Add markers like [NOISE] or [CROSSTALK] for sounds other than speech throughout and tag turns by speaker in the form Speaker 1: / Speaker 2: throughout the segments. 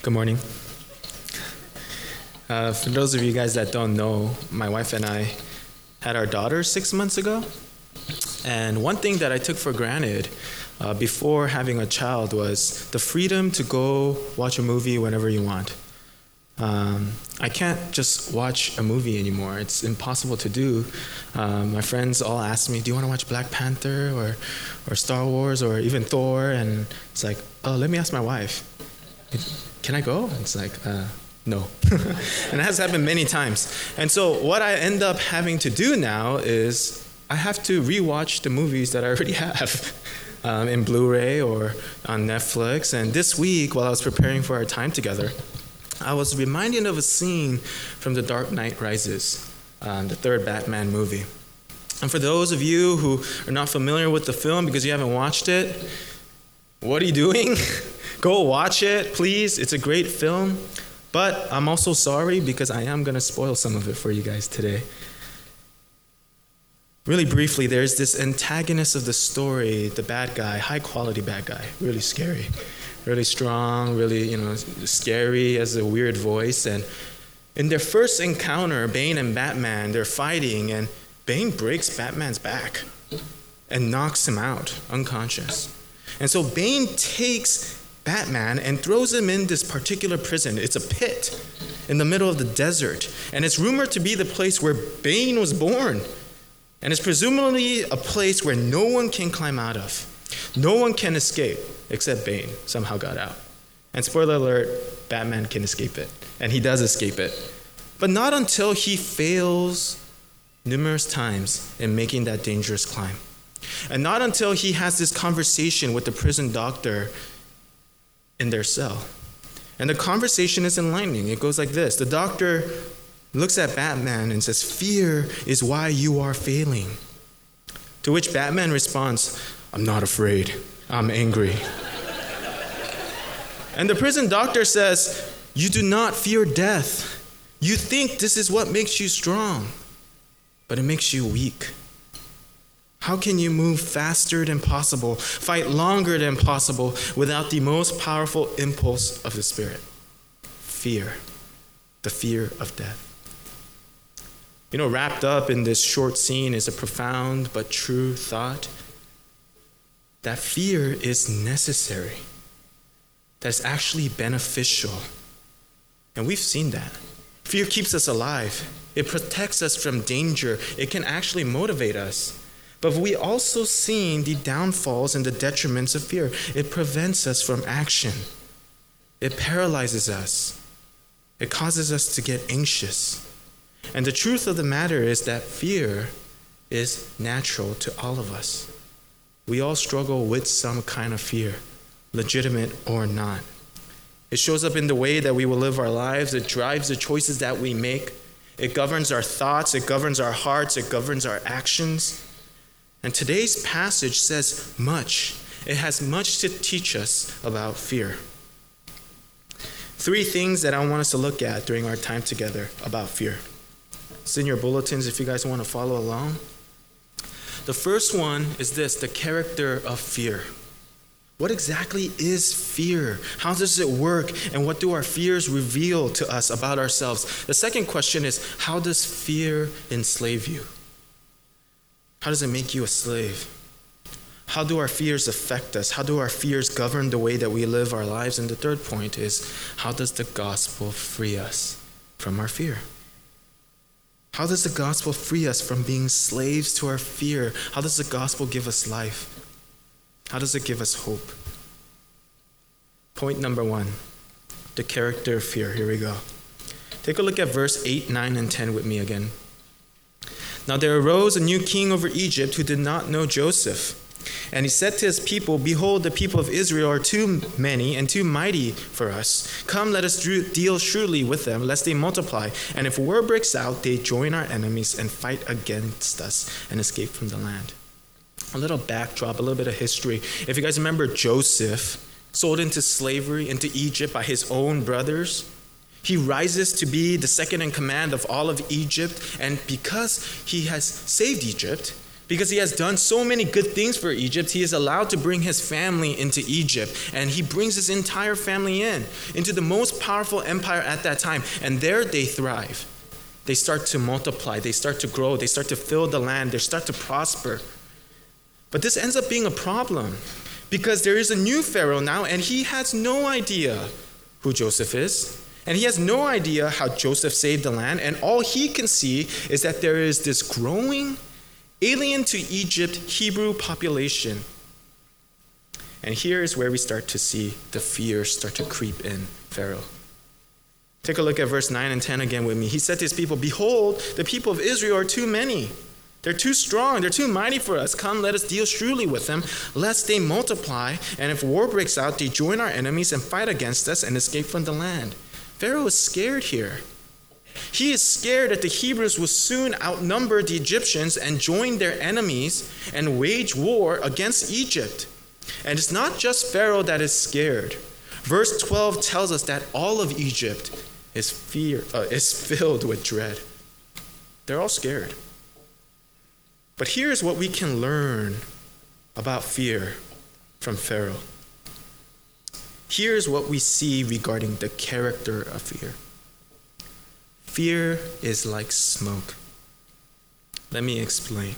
Speaker 1: Good morning. Uh, for those of you guys that don't know, my wife and I had our daughter six months ago. And one thing that I took for granted uh, before having a child was the freedom to go watch a movie whenever you want. Um, I can't just watch a movie anymore. It's impossible to do. Um, my friends all ask me, "Do you want to watch Black Panther or, or Star Wars or even Thor?" And it's like, "Oh, let me ask my wife. Can I go?" It's like, uh, "No." [LAUGHS] and it has happened many times. And so what I end up having to do now is I have to rewatch the movies that I already [LAUGHS] have. Um, in Blu-ray or on Netflix. And this week, while I was preparing for our time together, I was reminded of a scene from The Dark Knight Rises, um, the third Batman movie. And for those of you who are not familiar with the film because you haven't watched it, what are you doing? [LAUGHS] Go watch it, please. It's a great film. But I'm also sorry because I am going to spoil some of it for you guys today. Really briefly, there's this antagonist of the story, the bad guy, high quality bad guy, really scary really strong, really, you know, scary, has a weird voice. And in their first encounter, Bane and Batman, they're fighting, and Bane breaks Batman's back and knocks him out unconscious. And so Bane takes Batman and throws him in this particular prison. It's a pit in the middle of the desert. And it's rumored to be the place where Bane was born. And it's presumably a place where no one can climb out of. No one can escape except Bane somehow got out. And spoiler alert, Batman can escape it. And he does escape it. But not until he fails numerous times in making that dangerous climb. And not until he has this conversation with the prison doctor in their cell. And the conversation is enlightening. It goes like this The doctor looks at Batman and says, Fear is why you are failing. To which Batman responds, I'm not afraid. I'm angry. and the prison doctor says, You do not fear death. You think this is what makes you strong, but it makes you weak. How can you move faster than possible, fight longer than possible without the most powerful impulse of the Spirit? Fear, the fear of death. You know, wrapped up in this short scene is a profound but true thought that fear is necessary, that's actually beneficial. And we've seen that. Fear keeps us alive, it protects us from danger, it can actually motivate us. But we also seen the downfalls and the detriments of fear. It prevents us from action. It paralyzes us. It causes us to get anxious. And the truth of the matter is that fear is natural to all of us. We all struggle with some kind of fear, legitimate or not. It shows up in the way that we will live our lives, it drives the choices that we make, it governs our thoughts, it governs our hearts, it governs our actions. And today's passage says much. It has much to teach us about fear. Three things that I want us to look at during our time together about fear. It's in your bulletins if you guys want to follow along. The first one is this the character of fear. What exactly is fear? How does it work? And what do our fears reveal to us about ourselves? The second question is how does fear enslave you? How does it make you a slave? How do our fears affect us? How do our fears govern the way that we live our lives? And the third point is how does the gospel free us from our fear? How does the gospel free us from being slaves to our fear? How does the gospel give us life? How does it give us hope? Point number one the character of fear. Here we go. Take a look at verse 8, 9, and 10 with me again. Now there arose a new king over Egypt who did not know Joseph. And he said to his people, Behold, the people of Israel are too many and too mighty for us. Come, let us deal shrewdly with them, lest they multiply. And if war breaks out, they join our enemies and fight against us and escape from the land. A little backdrop, a little bit of history. If you guys remember Joseph, sold into slavery into Egypt by his own brothers. He rises to be the second in command of all of Egypt, and because he has saved Egypt, Because he has done so many good things for Egypt, he is allowed to bring his family into Egypt. And he brings his entire family in, into the most powerful empire at that time. And there they thrive. They start to multiply, they start to grow, they start to fill the land, they start to prosper. But this ends up being a problem because there is a new Pharaoh now, and he has no idea who Joseph is. And he has no idea how Joseph saved the land. And all he can see is that there is this growing alien to Egypt Hebrew population. And here is where we start to see the fear start to creep in Pharaoh. Take a look at verse 9 and 10 again with me. He said to his people, Behold, the people of Israel are too many. They're too strong. They're too mighty for us. Come, let us deal shrewdly with them, lest they multiply. And if war breaks out, they join our enemies and fight against us and escape from the land. Pharaoh is scared here. He is scared that the Hebrews will soon outnumber the Egyptians and join their enemies and wage war against Egypt. And it's not just Pharaoh that is scared. Verse 12 tells us that all of Egypt is fear uh, is filled with dread. They're all scared. But here's what we can learn about fear from Pharaoh. Here's what we see regarding the character of fear. Fear is like smoke. Let me explain.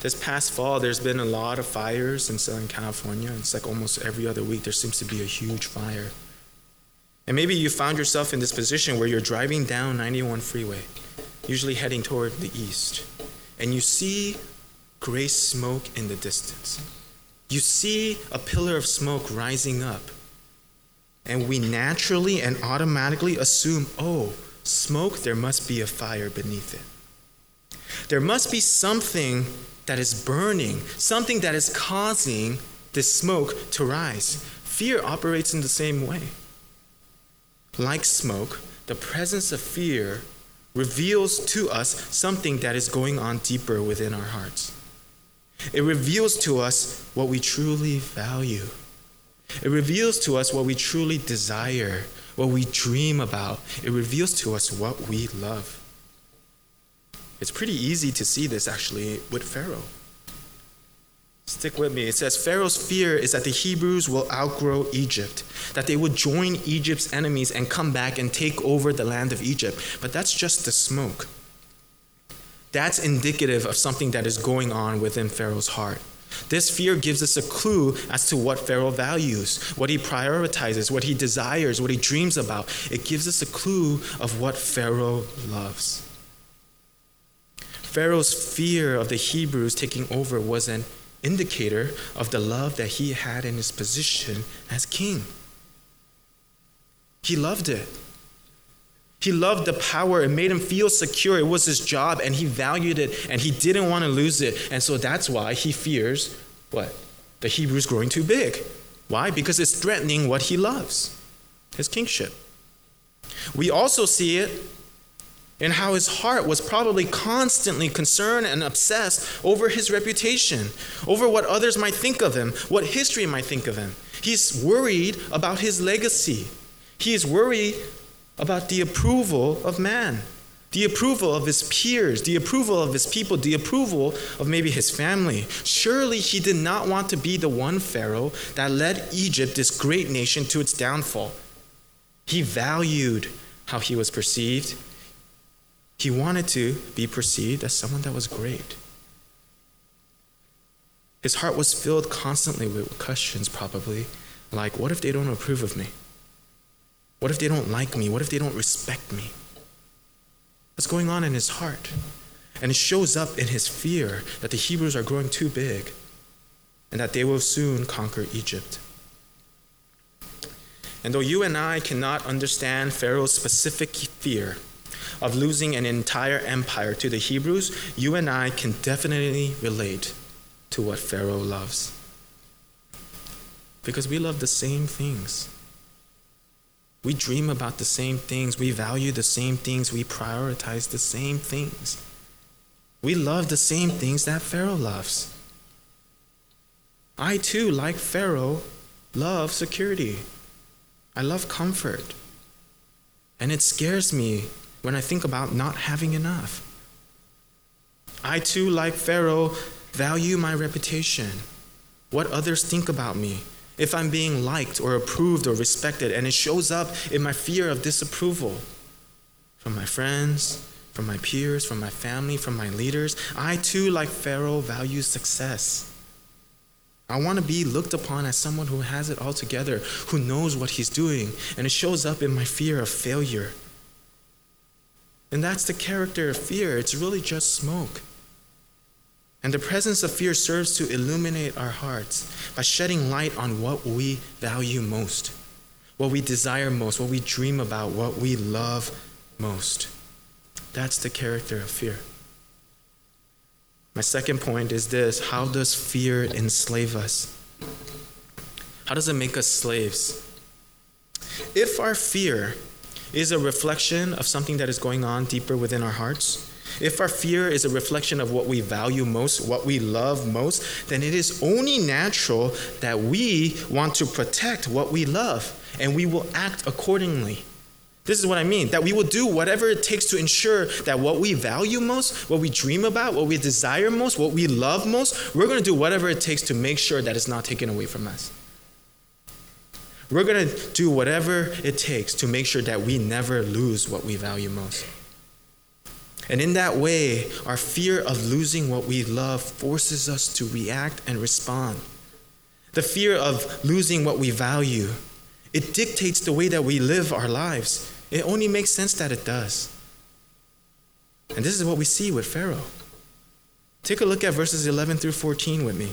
Speaker 1: This past fall, there's been a lot of fires in Southern California. It's like almost every other week, there seems to be a huge fire. And maybe you found yourself in this position where you're driving down 91 freeway, usually heading toward the east, and you see gray smoke in the distance. You see a pillar of smoke rising up. And we naturally and automatically assume, oh, smoke, there must be a fire beneath it. There must be something that is burning, something that is causing this smoke to rise. Fear operates in the same way. Like smoke, the presence of fear reveals to us something that is going on deeper within our hearts. It reveals to us what we truly value. It reveals to us what we truly desire, what we dream about. It reveals to us what we love. It's pretty easy to see this actually with Pharaoh. Stick with me. It says Pharaoh's fear is that the Hebrews will outgrow Egypt, that they would join Egypt's enemies and come back and take over the land of Egypt. But that's just the smoke. That's indicative of something that is going on within Pharaoh's heart. This fear gives us a clue as to what Pharaoh values, what he prioritizes, what he desires, what he dreams about. It gives us a clue of what Pharaoh loves. Pharaoh's fear of the Hebrews taking over was an indicator of the love that he had in his position as king. He loved it. He loved the power. It made him feel secure. It was his job, and he valued it, and he didn't want to lose it. And so that's why he fears what? The Hebrews growing too big. Why? Because it's threatening what he loves his kingship. We also see it in how his heart was probably constantly concerned and obsessed over his reputation, over what others might think of him, what history might think of him. He's worried about his legacy. He is worried about the approval of man, the approval of his peers, the approval of his people, the approval of maybe his family. Surely he did not want to be the one Pharaoh that led Egypt, this great nation, to its downfall. He valued how he was perceived. He wanted to be perceived as someone that was great. His heart was filled constantly with questions, probably, like, what if they don't approve of me? What if they don't like me? What if they don't respect me? What's going on in his heart? And it shows up in his fear that the Hebrews are growing too big and that they will soon conquer Egypt. And though you and I cannot understand Pharaoh's specific fear of losing an entire empire to the Hebrews, you and I can definitely relate to what Pharaoh loves. Because we love the same things. We dream about the same things. We value the same things. We prioritize the same things. We love the same things that Pharaoh loves. I too, like Pharaoh, love security. I love comfort. And it scares me when I think about not having enough. I too, like Pharaoh, value my reputation, what others think about me, if I'm being liked or approved or respected, and it shows up in my fear of disapproval from my friends, from my peers, from my family, from my leaders. I too, like Pharaoh, value success. I want to be looked upon as someone who has it all together, who knows what he's doing, and it shows up in my fear of failure. And that's the character of fear. It's really just smoke. And the presence of fear serves to illuminate our hearts by shedding light on what we value most, what we desire most, what we dream about, what we love most. That's the character of fear. My second point is this how does fear enslave us? How does it make us slaves? If our fear is a reflection of something that is going on deeper within our hearts, if our fear is a reflection of what we value most, what we love most, then it is only natural that we want to protect what we love and we will act accordingly. This is what I mean that we will do whatever it takes to ensure that what we value most, what we dream about, what we desire most, what we love most, we're going to do whatever it takes to make sure that it's not taken away from us. We're going to do whatever it takes to make sure that we never lose what we value most. And in that way, our fear of losing what we love forces us to react and respond. The fear of losing what we value, it dictates the way that we live our lives. It only makes sense that it does. And this is what we see with Pharaoh. Take a look at verses 11 through 14 with me.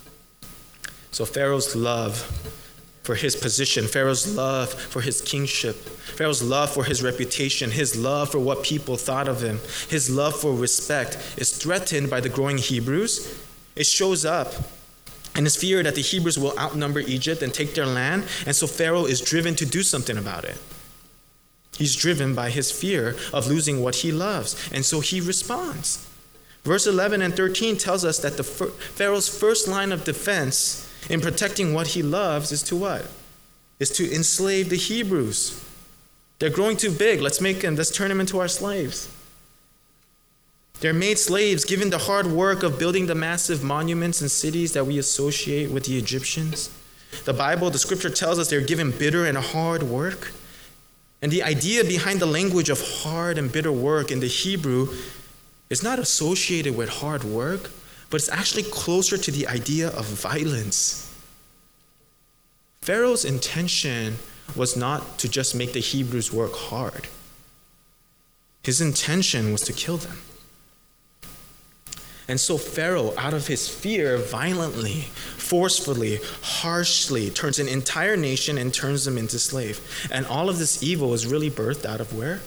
Speaker 1: So Pharaoh's love for his position, Pharaoh's love for his kingship, Pharaoh's love for his reputation, his love for what people thought of him, his love for respect is threatened by the growing Hebrews. It shows up and his fear that the Hebrews will outnumber Egypt and take their land, and so Pharaoh is driven to do something about it. He's driven by his fear of losing what he loves, and so he responds. Verse 11 and 13 tells us that the Pharaoh's first line of defense in protecting what he loves is to what? Is to enslave the Hebrews. They're growing too big. Let's make them, let's turn them into our slaves. They're made slaves given the hard work of building the massive monuments and cities that we associate with the Egyptians. The Bible, the scripture tells us they're given bitter and hard work. And the idea behind the language of hard and bitter work in the Hebrew is not associated with hard work, but it's actually closer to the idea of violence. Pharaoh's intention was not to just make the Hebrews work hard, his intention was to kill them. And so Pharaoh, out of his fear, violently, forcefully, harshly turns an entire nation and turns them into slave. And all of this evil is really birthed out of where?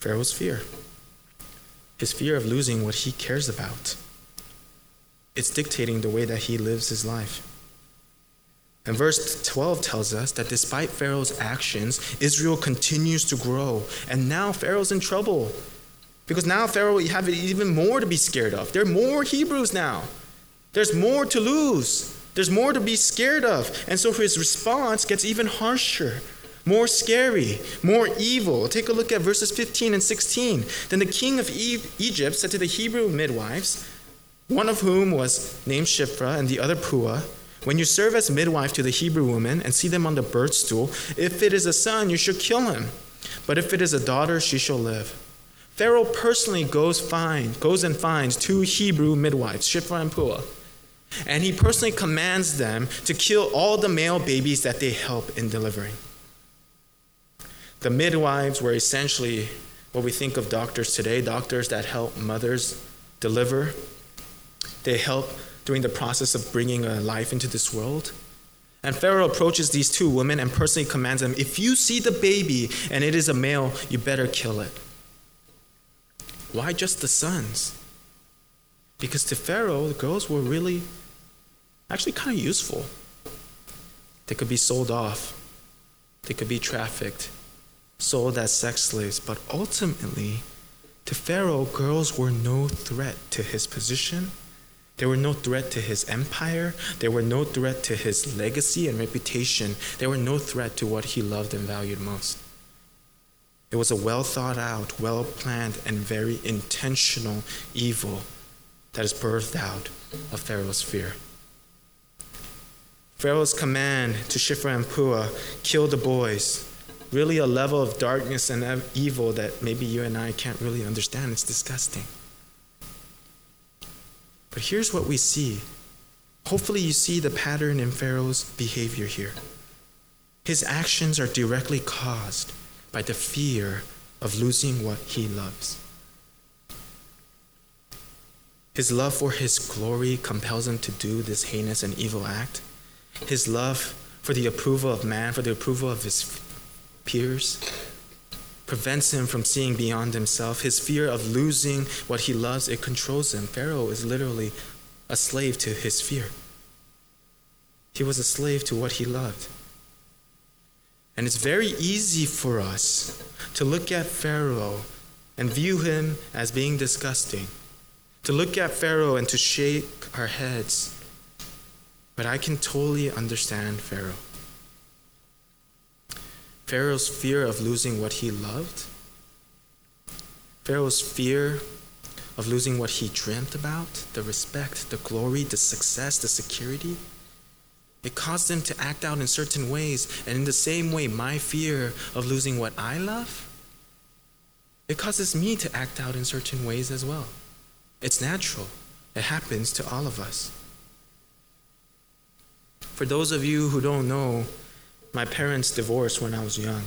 Speaker 1: Pharaoh's fear. His fear of losing what he cares about it's dictating the way that he lives his life. And verse 12 tells us that despite Pharaoh's actions, Israel continues to grow. And now Pharaoh's in trouble. Because now Pharaoh you have even more to be scared of. There are more Hebrews now. There's more to lose. There's more to be scared of. And so his response gets even harsher, more scary, more evil. Take a look at verses 15 and 16. Then the king of Egypt said to the Hebrew midwives, one of whom was named Shiphrah and the other Puah. When you serve as midwife to the Hebrew woman and see them on the birth stool, if it is a son, you should kill him. But if it is a daughter, she shall live. Pharaoh personally goes find, goes and finds two Hebrew midwives, Shiphrah and Puah, and he personally commands them to kill all the male babies that they help in delivering. The midwives were essentially what we think of doctors today, doctors that help mothers deliver they help during the process of bringing a life into this world. And Pharaoh approaches these two women and personally commands them if you see the baby and it is a male, you better kill it. Why just the sons? Because to Pharaoh, the girls were really actually kind of useful. They could be sold off, they could be trafficked, sold as sex slaves, but ultimately, to Pharaoh, girls were no threat to his position. They were no threat to his empire. They were no threat to his legacy and reputation. They were no threat to what he loved and valued most. It was a well thought out, well planned, and very intentional evil that is birthed out of Pharaoh's fear. Pharaoh's command to Shiphrah and Puah, kill the boys, really a level of darkness and evil that maybe you and I can't really understand. It's disgusting. But here's what we see. Hopefully, you see the pattern in Pharaoh's behavior here. His actions are directly caused by the fear of losing what he loves. His love for his glory compels him to do this heinous and evil act. His love for the approval of man, for the approval of his peers, prevents him from seeing beyond himself. His fear of losing what he loves, it controls him. Pharaoh is literally a slave to his fear. He was a slave to what he loved. And it's very easy for us to look at Pharaoh and view him as being disgusting, to look at Pharaoh and to shake our heads. But I can totally understand Pharaoh. Pharaoh's fear of losing what he loved, Pharaoh's fear of losing what he dreamt about the respect, the glory, the success, the security it caused him to act out in certain ways. And in the same way, my fear of losing what I love, it causes me to act out in certain ways as well. It's natural, it happens to all of us. For those of you who don't know, my parents divorced when I was young.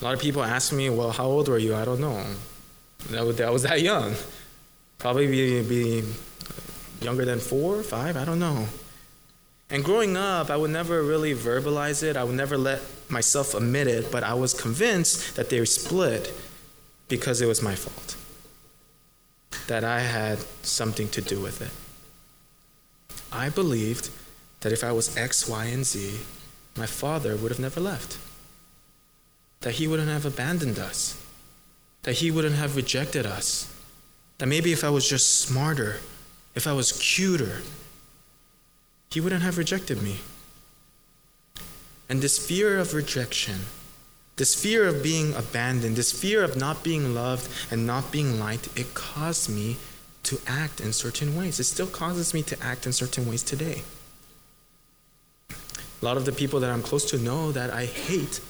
Speaker 1: A lot of people ask me, well, how old were you? I don't know. That was that young. Probably be, be younger than four, five, I don't know. And growing up, I would never really verbalize it. I would never let myself admit it, but I was convinced that they were split because it was my fault. That I had something to do with it. I believed that if I was X, Y, and Z, my father would have never left. That he wouldn't have abandoned us. That he wouldn't have rejected us. That maybe if I was just smarter, if I was cuter, he wouldn't have rejected me. And this fear of rejection, this fear of being abandoned, this fear of not being loved and not being liked, it caused me to act in certain ways. It still causes me to act in certain ways today. A lot of the people that I'm close to know that I hate,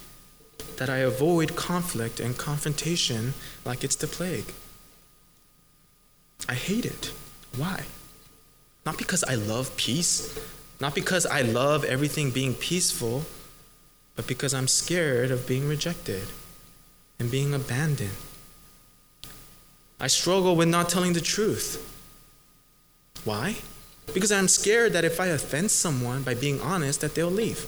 Speaker 1: that I avoid conflict and confrontation like it's the plague. I hate it. Why? Not because I love peace, not because I love everything being peaceful, but because I'm scared of being rejected and being abandoned. I struggle with not telling the truth. Why? Because I'm scared that if I offend someone by being honest, that they'll leave.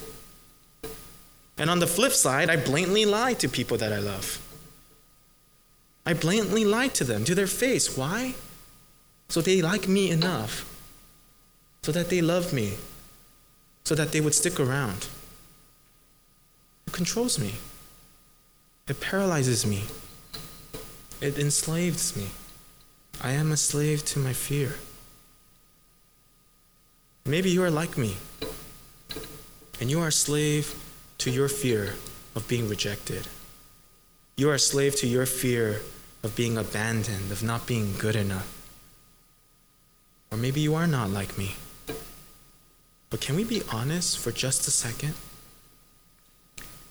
Speaker 1: And on the flip side, I blatantly lie to people that I love. I blatantly lie to them to their face. Why? So they like me enough so that they love me, so that they would stick around. It controls me, it paralyzes me, it enslaves me. I am a slave to my fear. Maybe you are like me, and you are a slave to your fear of being rejected. You are a slave to your fear of being abandoned, of not being good enough. Or maybe you are not like me. But can we be honest for just a second?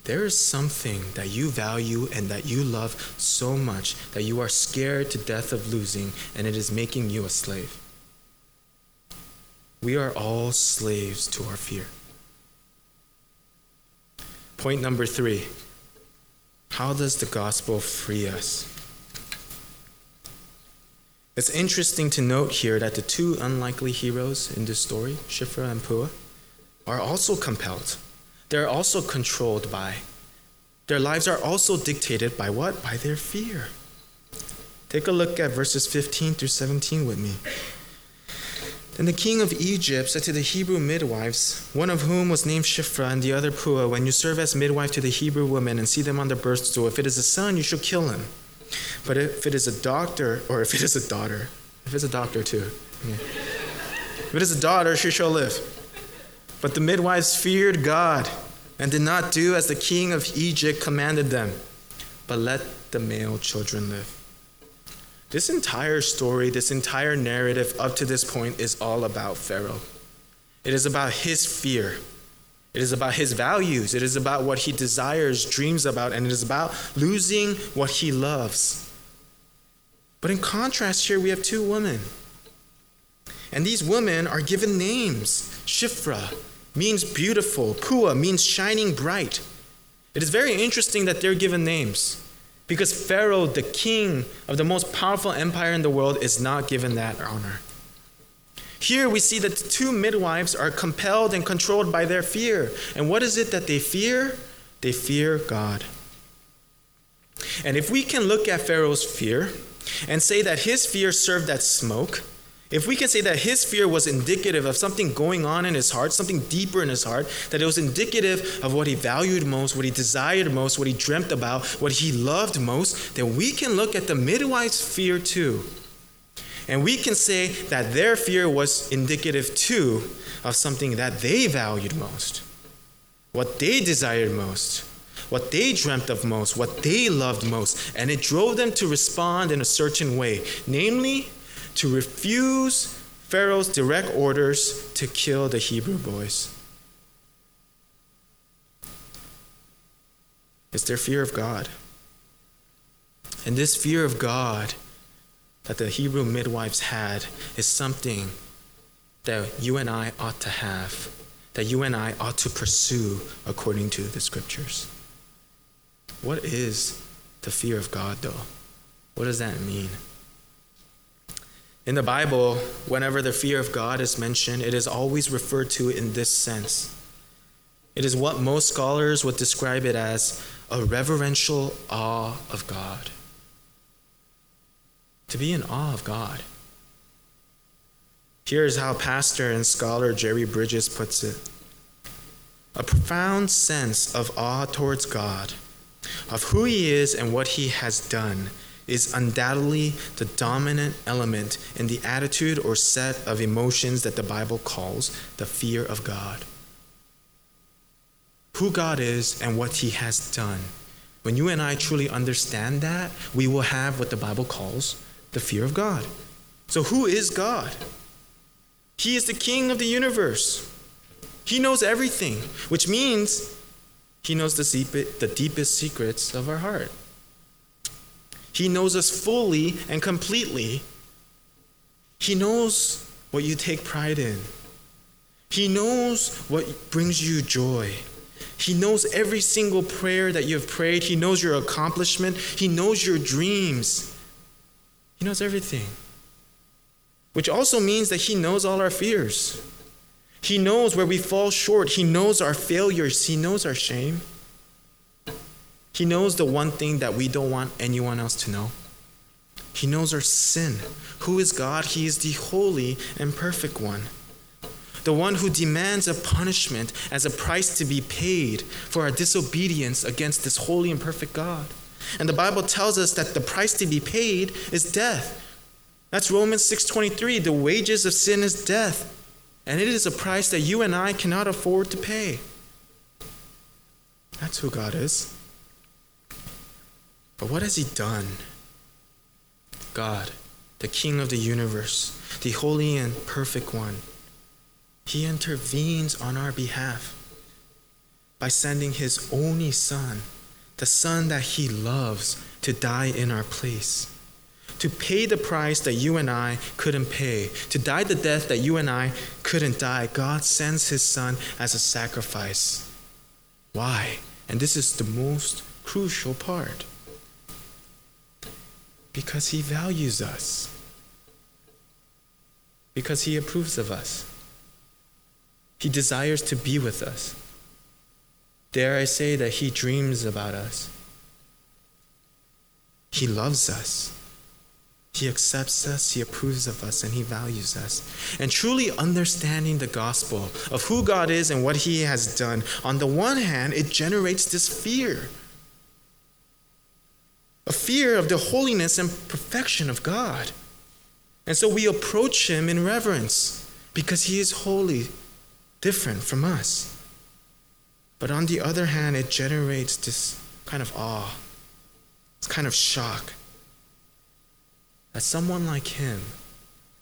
Speaker 1: There is something that you value and that you love so much that you are scared to death of losing, and it is making you a slave. We are all slaves to our fear. Point number three How does the gospel free us? It's interesting to note here that the two unlikely heroes in this story, Shiphrah and Puah, are also compelled. They're also controlled by. Their lives are also dictated by what? By their fear. Take a look at verses 15 through 17 with me. Then the king of Egypt said to the Hebrew midwives, one of whom was named Shiphrah and the other Puah, When you serve as midwife to the Hebrew women and see them on the birth stool, if it is a son, you shall kill him. But if it is a doctor, or if it is a daughter, if it's a doctor too, yeah. if it is a daughter, she shall live. But the midwives feared God and did not do as the king of Egypt commanded them, but let the male children live. This entire story, this entire narrative up to this point is all about Pharaoh. It is about his fear. It is about his values. It is about what he desires, dreams about, and it is about losing what he loves. But in contrast, here we have two women. And these women are given names. Shiphrah means beautiful, Puah means shining bright. It is very interesting that they're given names. Because Pharaoh, the king of the most powerful empire in the world, is not given that honor. Here we see that the two midwives are compelled and controlled by their fear. And what is it that they fear? They fear God. And if we can look at Pharaoh's fear and say that his fear served as smoke, if we can say that his fear was indicative of something going on in his heart, something deeper in his heart, that it was indicative of what he valued most, what he desired most, what he dreamt about, what he loved most, then we can look at the midwife's fear too. And we can say that their fear was indicative too of something that they valued most, what they desired most, what they dreamt of most, what they loved most. And it drove them to respond in a certain way, namely, to refuse Pharaoh's direct orders to kill the Hebrew boys. It's their fear of God. And this fear of God that the Hebrew midwives had is something that you and I ought to have, that you and I ought to pursue according to the scriptures. What is the fear of God, though? What does that mean? In the Bible, whenever the fear of God is mentioned, it is always referred to in this sense. It is what most scholars would describe it as a reverential awe of God. To be in awe of God. Here's how pastor and scholar Jerry Bridges puts it a profound sense of awe towards God, of who he is and what he has done is undoubtedly the dominant element in the attitude or set of emotions that the Bible calls the fear of God. Who God is and what He has done. When you and I truly understand that, we will have what the Bible calls the fear of God. So, who is God? He is the King of the universe. He knows everything, which means He knows the deepest secrets of our heart. He knows us fully and completely. He knows what you take pride in. He knows what brings you joy. He knows every single prayer that you've prayed. He knows your accomplishment. He knows your dreams. He knows everything. Which also means that He knows all our fears. He knows where we fall short. He knows our failures. He knows our shame. He knows the one thing that we don't want anyone else to know. He knows our sin. Who is God? He is the holy and perfect one. The one who demands a punishment as a price to be paid for our disobedience against this holy and perfect God. And the Bible tells us that the price to be paid is death. That's Romans 6:23. The wages of sin is death, and it is a price that you and I cannot afford to pay. That's who God is. But what has he done? God, the King of the universe, the holy and perfect one, he intervenes on our behalf by sending his only Son, the Son that he loves, to die in our place. To pay the price that you and I couldn't pay, to die the death that you and I couldn't die, God sends his Son as a sacrifice. Why? And this is the most crucial part because He values us, because He approves of us. He desires to be with us. Dare I say that He dreams about us? He loves us. He accepts us, He approves of us, and He values us. And truly understanding the gospel of who God is and what He has done, on the one hand, it generates this fear a fear of the holiness and perfection of God. And so we approach Him in reverence because He is holy, different from us. But on the other hand, it generates this kind of awe, this kind of shock that someone like him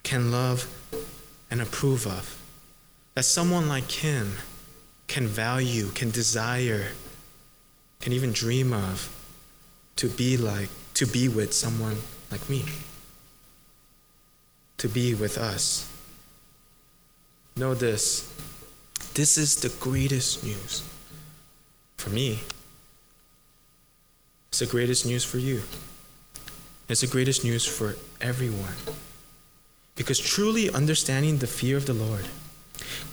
Speaker 1: can love and approve of, that someone like him can value, can desire, can even dream of to be like, to be with someone like me, to be with us. Know this this is the greatest news for me. It's the greatest news for you. It's the greatest news for everyone. Because truly understanding the fear of the Lord,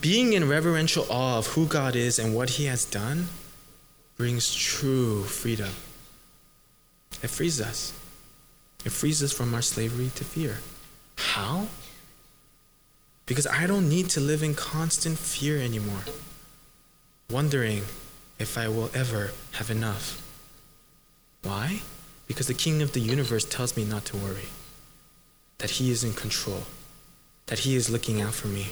Speaker 1: being in reverential awe of who God is and what He has done, brings true freedom. It frees us. It frees us from our slavery to fear. How? Because I don't need to live in constant fear anymore, wondering if I will ever have enough. Why? Because the King of the universe tells me not to worry, that He is in control, that He is looking out for me.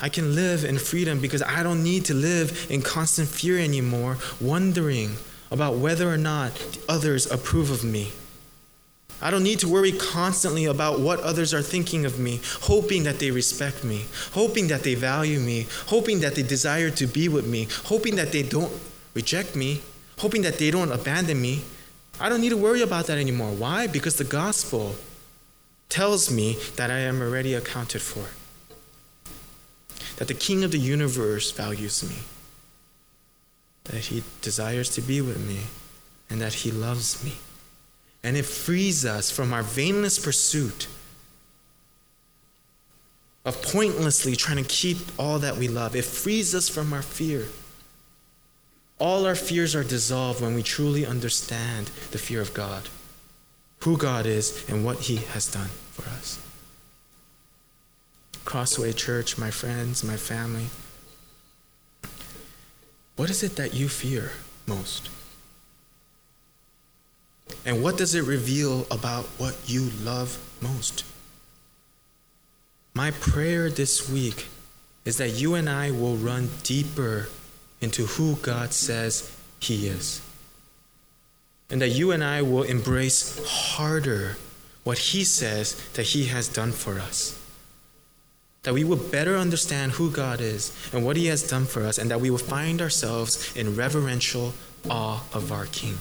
Speaker 1: I can live in freedom because I don't need to live in constant fear anymore, wondering about whether or not others approve of me. I don't need to worry constantly about what others are thinking of me, hoping that they respect me, hoping that they value me, hoping that they desire to be with me, hoping that they don't reject me, hoping that they don't abandon me. I don't need to worry about that anymore. Why? Because the gospel tells me that I am already accounted for, that the King of the universe values me, that he desires to be with me, and that he loves me. And it frees us from our vainless pursuit of pointlessly trying to keep all that we love. It frees us from our fear. All our fears are dissolved when we truly understand the fear of God, who God is, and what He has done for us. Crossway Church, my friends, my family, what is it that you fear most? And what does it reveal about what you love most? My prayer this week is that you and I will run deeper into who God says He is. And that you and I will embrace harder what He says that He has done for us. That we will better understand who God is and what He has done for us, and that we will find ourselves in reverential awe of our King.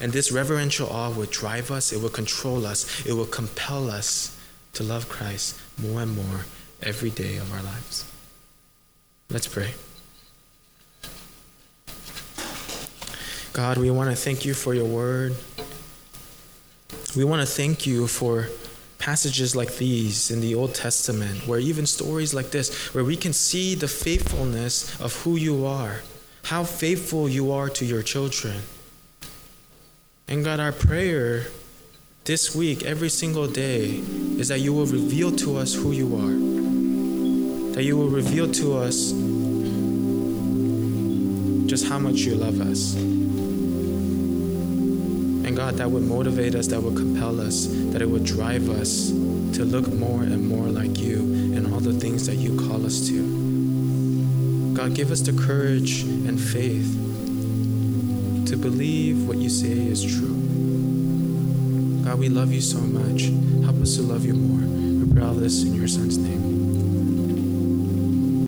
Speaker 1: And this reverential awe will drive us, it will control us, it will compel us to love Christ more and more every day of our lives. Let's pray. God, we want to thank you for your word. We want to thank you for passages like these in the Old Testament, where even stories like this, where we can see the faithfulness of who you are, how faithful you are to your children. And God, our prayer this week, every single day, is that you will reveal to us who you are. That you will reveal to us just how much you love us. And God, that would motivate us, that would compel us, that it would drive us to look more and more like you and all the things that you call us to. God, give us the courage and faith to believe what you say is true. God, we love you so much. Help us to love you more. We pray all this in your Son's name.